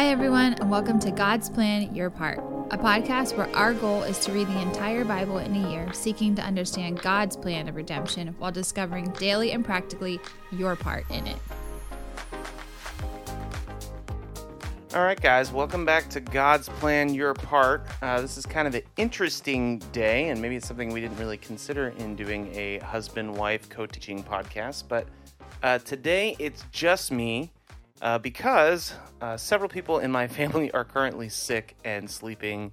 Hi, everyone, and welcome to God's Plan Your Part, a podcast where our goal is to read the entire Bible in a year, seeking to understand God's plan of redemption while discovering daily and practically your part in it. All right, guys, welcome back to God's Plan Your Part. Uh, this is kind of an interesting day, and maybe it's something we didn't really consider in doing a husband wife co teaching podcast. But uh, today it's just me uh, because uh, several people in my family are currently sick and sleeping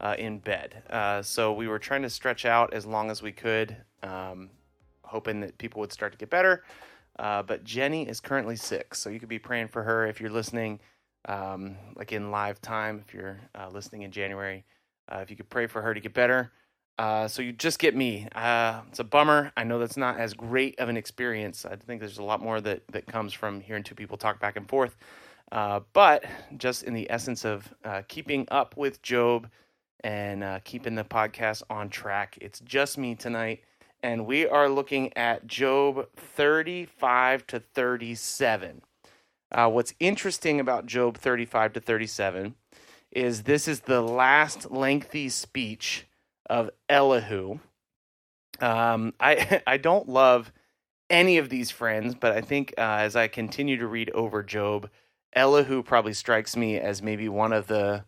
uh, in bed. Uh, so we were trying to stretch out as long as we could, um, hoping that people would start to get better. Uh, but Jenny is currently sick, so you could be praying for her if you're listening, um, like in live time, if you're uh, listening in January. if you could pray for her to get better. Uh, so you just get me. Uh, it's a bummer. I know that's not as great of an experience. I think there's a lot more that, that comes from hearing two people talk back and forth. Uh, but just in the essence of uh, keeping up with Job and uh, keeping the podcast on track, it's just me tonight. And we are looking at Job 35 to 37. Uh, what's interesting about Job 35 to 37 is this is the last lengthy speech of Elihu. Um, I I don't love any of these friends, but I think uh, as I continue to read over Job, Elihu probably strikes me as maybe one of the,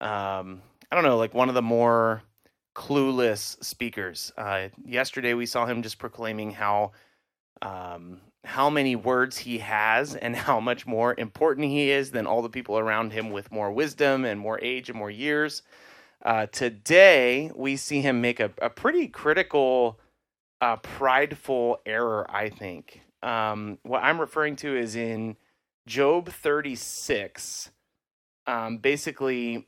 um, I don't know, like one of the more clueless speakers. Uh, yesterday we saw him just proclaiming how, um, how many words he has and how much more important he is than all the people around him with more wisdom and more age and more years. Uh, today, we see him make a, a pretty critical, uh, prideful error, I think. Um, what I'm referring to is in Job 36. Um, basically,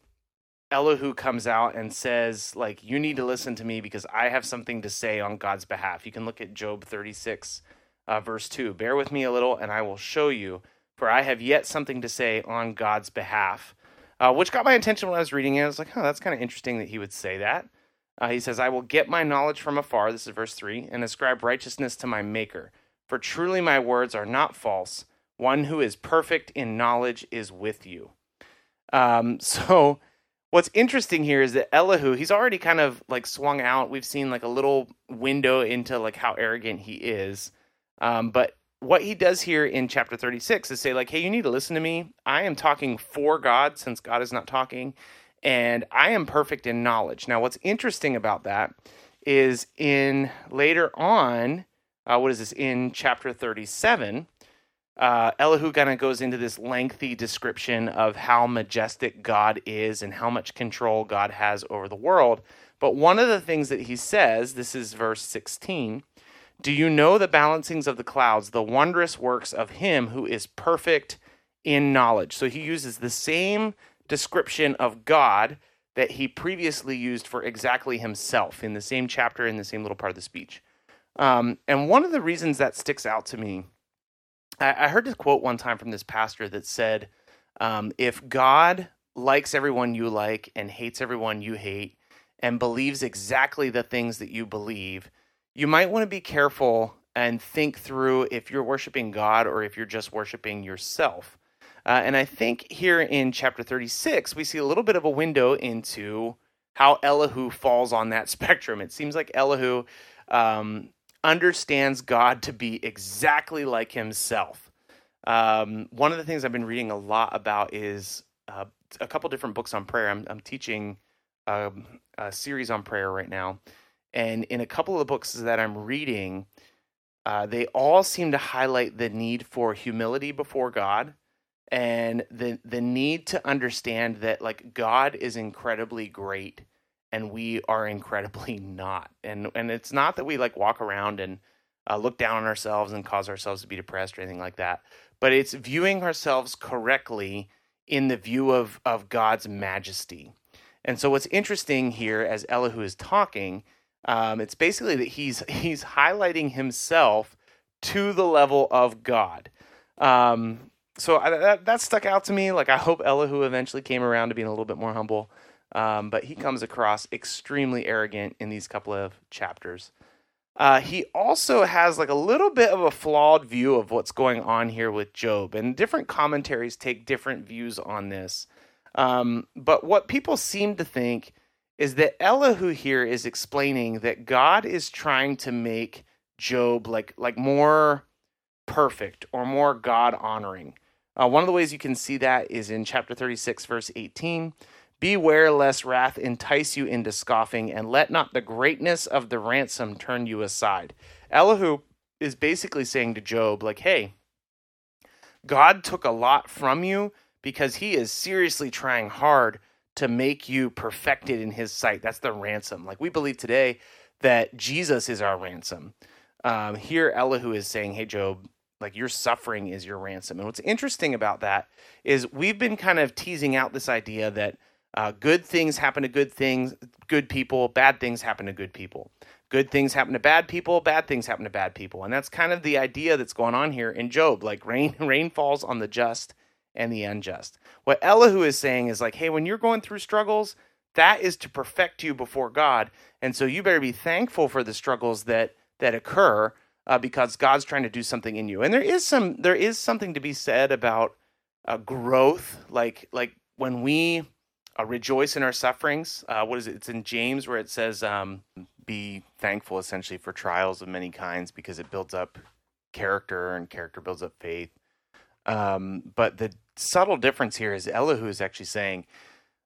Elihu comes out and says, like, you need to listen to me because I have something to say on God's behalf. You can look at Job 36, uh, verse 2. Bear with me a little, and I will show you, for I have yet something to say on God's behalf uh, which got my attention when I was reading it. I was like, oh, that's kind of interesting that he would say that. Uh, he says, I will get my knowledge from afar, this is verse 3, and ascribe righteousness to my Maker. For truly my words are not false. One who is perfect in knowledge is with you. Um, so what's interesting here is that Elihu, he's already kind of like swung out. We've seen like a little window into like how arrogant he is. Um, but what he does here in chapter 36 is say like hey you need to listen to me. I am talking for god since god is not talking and i am perfect in knowledge. Now what's interesting about that is in later on uh, what is this? In chapter 37 uh, elihu kind of goes into this lengthy description of how majestic god is and how much control god has over the world. But one of the things that he says this is verse 16 do you know the balancings of the clouds, the wondrous works of him who is perfect in knowledge? So he uses the same description of God that he previously used for exactly himself in the same chapter, in the same little part of the speech. Um, and one of the reasons that sticks out to me, I, I heard this quote one time from this pastor that said, um, If God likes everyone you like and hates everyone you hate and believes exactly the things that you believe, you might want to be careful and think through if you're worshiping God or if you're just worshiping yourself. Uh, and I think here in chapter 36, we see a little bit of a window into how Elihu falls on that spectrum. It seems like Elihu um, understands God to be exactly like himself. Um, one of the things I've been reading a lot about is uh, a couple different books on prayer. I'm, I'm teaching um, a series on prayer right now. And in a couple of the books that I'm reading, uh, they all seem to highlight the need for humility before God and the the need to understand that like God is incredibly great and we are incredibly not. And and it's not that we like walk around and uh, look down on ourselves and cause ourselves to be depressed or anything like that, but it's viewing ourselves correctly in the view of of God's majesty. And so what's interesting here as Elihu is talking um, it's basically that he's he's highlighting himself to the level of God. Um, so I, that that stuck out to me. Like I hope Elihu eventually came around to being a little bit more humble, um, but he comes across extremely arrogant in these couple of chapters. uh, he also has like a little bit of a flawed view of what's going on here with Job, and different commentaries take different views on this. Um, but what people seem to think is that Elihu here is explaining that God is trying to make Job like like more perfect or more God honoring. Uh, one of the ways you can see that is in chapter 36, verse 18. Beware lest wrath entice you into scoffing, and let not the greatness of the ransom turn you aside. Elihu is basically saying to Job, like, hey, God took a lot from you because he is seriously trying hard to make you perfected in his sight. That's the ransom. Like we believe today that Jesus is our ransom. Um, here, Elihu is saying, hey, Job, like your suffering is your ransom. And what's interesting about that is we've been kind of teasing out this idea that uh, good things happen to good things, good people, bad things happen to good people. Good things happen to bad people, bad things happen to bad people. And that's kind of the idea that's going on here in Job. Like rain, rain falls on the just and the unjust. What Elihu is saying is like, hey, when you're going through struggles, that is to perfect you before God. And so you better be thankful for the struggles that that occur uh, because God's trying to do something in you. And there is some there is something to be said about uh, growth, like like when we uh, rejoice in our sufferings. Uh, what is it? It's in James where it says, um, "Be thankful, essentially, for trials of many kinds, because it builds up character, and character builds up faith." Um, but the subtle difference here is Elihu is actually saying,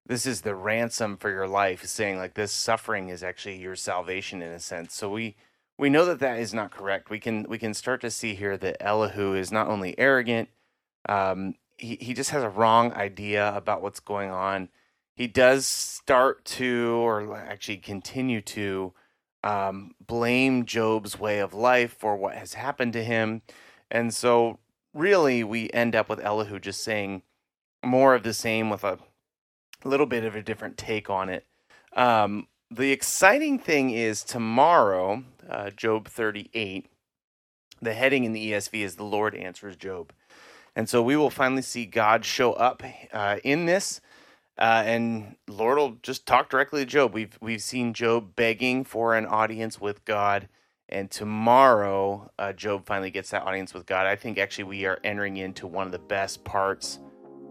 "This is the ransom for your life." saying like this suffering is actually your salvation in a sense. So we we know that that is not correct. We can we can start to see here that Elihu is not only arrogant, um, he he just has a wrong idea about what's going on he does start to, or actually continue to, um, blame Job's way of life for what has happened to him. And so, really, we end up with Elihu just saying more of the same with a little bit of a different take on it. Um, the exciting thing is tomorrow, uh, Job 38, the heading in the ESV is The Lord Answers Job. And so we will finally see God show up uh, in this uh, and Lord will just talk directly to Job. We've we've seen Job begging for an audience with God, and tomorrow uh, Job finally gets that audience with God. I think actually we are entering into one of the best parts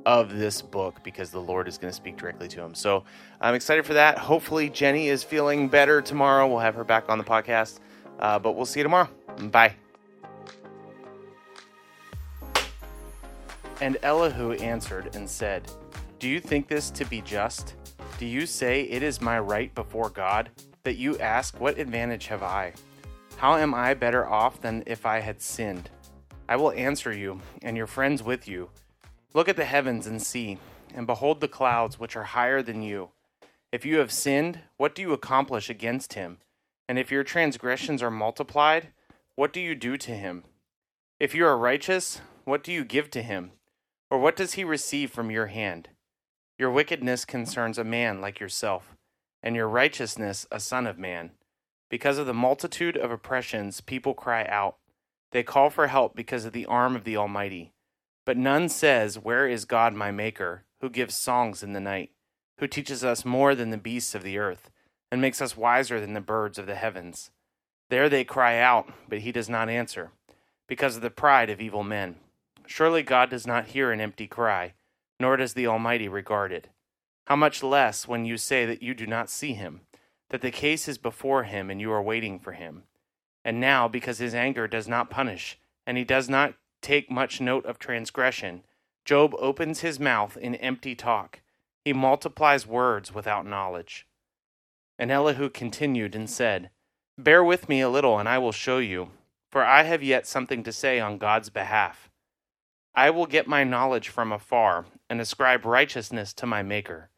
of this book because the Lord is going to speak directly to him. So I'm excited for that. Hopefully Jenny is feeling better tomorrow. We'll have her back on the podcast, uh, but we'll see you tomorrow. Bye. And Elihu answered and said. Do you think this to be just? Do you say it is my right before God that you ask, What advantage have I? How am I better off than if I had sinned? I will answer you, and your friends with you. Look at the heavens and see, and behold the clouds which are higher than you. If you have sinned, what do you accomplish against him? And if your transgressions are multiplied, what do you do to him? If you are righteous, what do you give to him? Or what does he receive from your hand? Your wickedness concerns a man like yourself, and your righteousness a son of man. Because of the multitude of oppressions, people cry out. They call for help because of the arm of the Almighty. But none says, Where is God my Maker, who gives songs in the night, who teaches us more than the beasts of the earth, and makes us wiser than the birds of the heavens? There they cry out, but he does not answer, because of the pride of evil men. Surely God does not hear an empty cry nor does the Almighty regard it. How much less when you say that you do not see him, that the case is before him and you are waiting for him. And now, because his anger does not punish, and he does not take much note of transgression, Job opens his mouth in empty talk. He multiplies words without knowledge. And Elihu continued and said, Bear with me a little, and I will show you, for I have yet something to say on God's behalf. I will get my knowledge from afar, and ascribe righteousness to my Maker.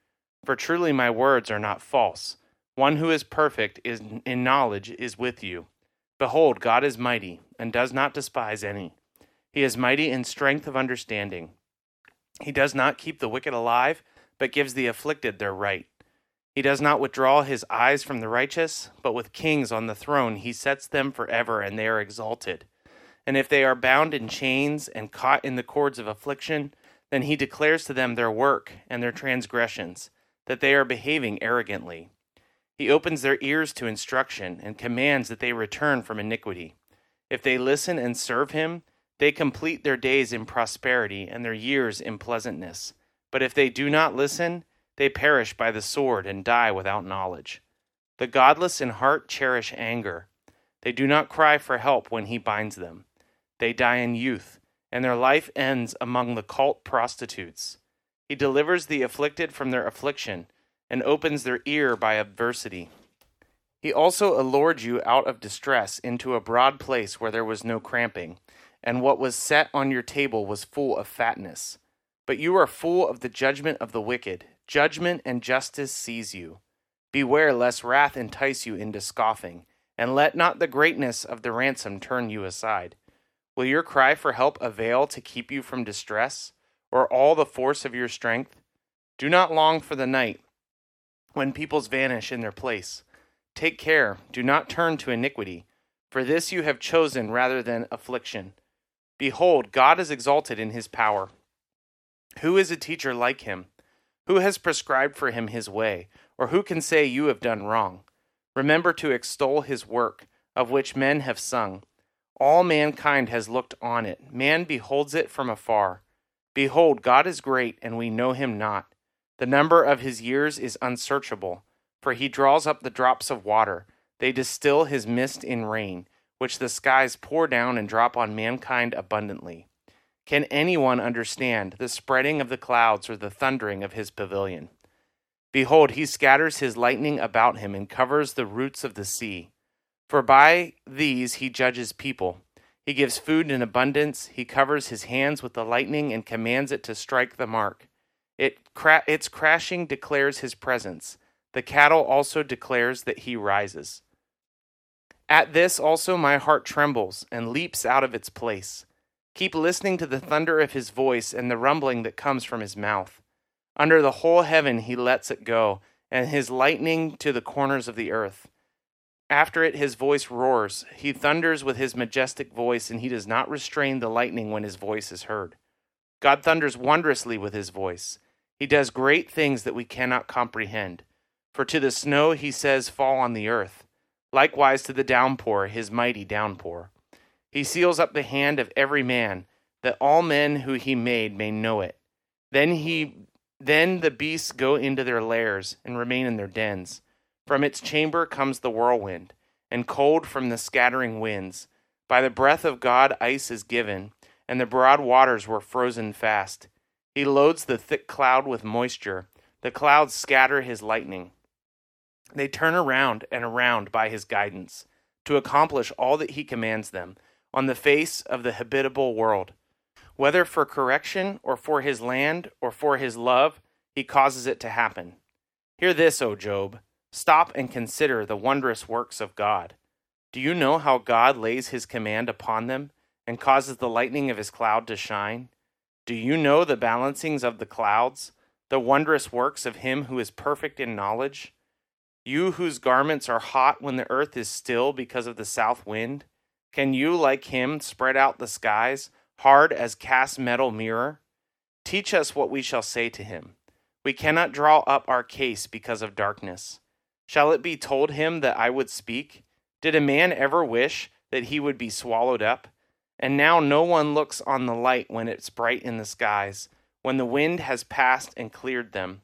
For truly my words are not false. One who is perfect is in knowledge is with you. Behold, God is mighty, and does not despise any. He is mighty in strength of understanding. He does not keep the wicked alive, but gives the afflicted their right. He does not withdraw his eyes from the righteous, but with kings on the throne he sets them forever, and they are exalted. And if they are bound in chains and caught in the cords of affliction, then he declares to them their work and their transgressions, that they are behaving arrogantly. He opens their ears to instruction and commands that they return from iniquity. If they listen and serve him, they complete their days in prosperity and their years in pleasantness. But if they do not listen, they perish by the sword and die without knowledge. The godless in heart cherish anger. They do not cry for help when he binds them. They die in youth, and their life ends among the cult prostitutes. He delivers the afflicted from their affliction and opens their ear by adversity. He also allured you out of distress into a broad place where there was no cramping, and what was set on your table was full of fatness. But you are full of the judgment of the wicked. Judgment and justice seize you. Beware lest wrath entice you into scoffing, and let not the greatness of the ransom turn you aside. Will your cry for help avail to keep you from distress, or all the force of your strength? Do not long for the night, when peoples vanish in their place. Take care, do not turn to iniquity, for this you have chosen rather than affliction. Behold, God is exalted in his power. Who is a teacher like him? Who has prescribed for him his way, or who can say you have done wrong? Remember to extol his work, of which men have sung. All mankind has looked on it, man beholds it from afar. Behold, God is great, and we know him not. The number of his years is unsearchable, for he draws up the drops of water. They distill his mist in rain, which the skies pour down and drop on mankind abundantly. Can anyone understand the spreading of the clouds or the thundering of his pavilion? Behold, he scatters his lightning about him and covers the roots of the sea. For by these he judges people. He gives food in abundance. He covers his hands with the lightning and commands it to strike the mark. It cra- its crashing declares his presence. The cattle also declares that he rises. At this also my heart trembles and leaps out of its place. Keep listening to the thunder of his voice and the rumbling that comes from his mouth. Under the whole heaven he lets it go, and his lightning to the corners of the earth. After it his voice roars. He thunders with his majestic voice, and he does not restrain the lightning when his voice is heard. God thunders wondrously with his voice. He does great things that we cannot comprehend. For to the snow he says, Fall on the earth. Likewise to the downpour, his mighty downpour. He seals up the hand of every man, that all men who he made may know it. Then he then the beasts go into their lairs and remain in their dens. From its chamber comes the whirlwind, and cold from the scattering winds. By the breath of God ice is given, and the broad waters were frozen fast. He loads the thick cloud with moisture. The clouds scatter his lightning. They turn around and around by his guidance, to accomplish all that he commands them on the face of the habitable world. Whether for correction, or for his land, or for his love, he causes it to happen. Hear this, O Job. Stop and consider the wondrous works of God. Do you know how God lays his command upon them, and causes the lightning of his cloud to shine? Do you know the balancings of the clouds, the wondrous works of him who is perfect in knowledge? You whose garments are hot when the earth is still because of the south wind, can you, like him, spread out the skies, hard as cast metal mirror? Teach us what we shall say to him. We cannot draw up our case because of darkness. Shall it be told him that I would speak? Did a man ever wish that he would be swallowed up? And now no one looks on the light when it's bright in the skies, when the wind has passed and cleared them.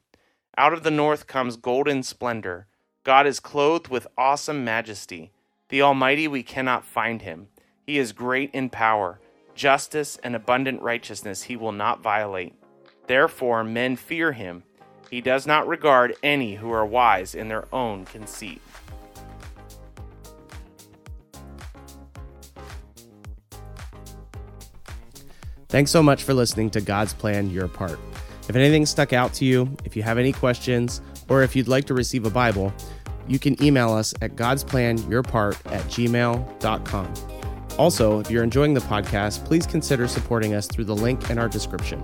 Out of the north comes golden splendor. God is clothed with awesome majesty. The Almighty, we cannot find him. He is great in power. Justice and abundant righteousness he will not violate. Therefore, men fear him. He does not regard any who are wise in their own conceit. Thanks so much for listening to God's Plan Your Part. If anything stuck out to you, if you have any questions, or if you'd like to receive a Bible, you can email us at godsplanyourpart at gmail.com. Also, if you're enjoying the podcast, please consider supporting us through the link in our description.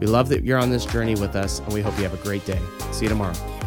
We love that you're on this journey with us, and we hope you have a great day. See you tomorrow.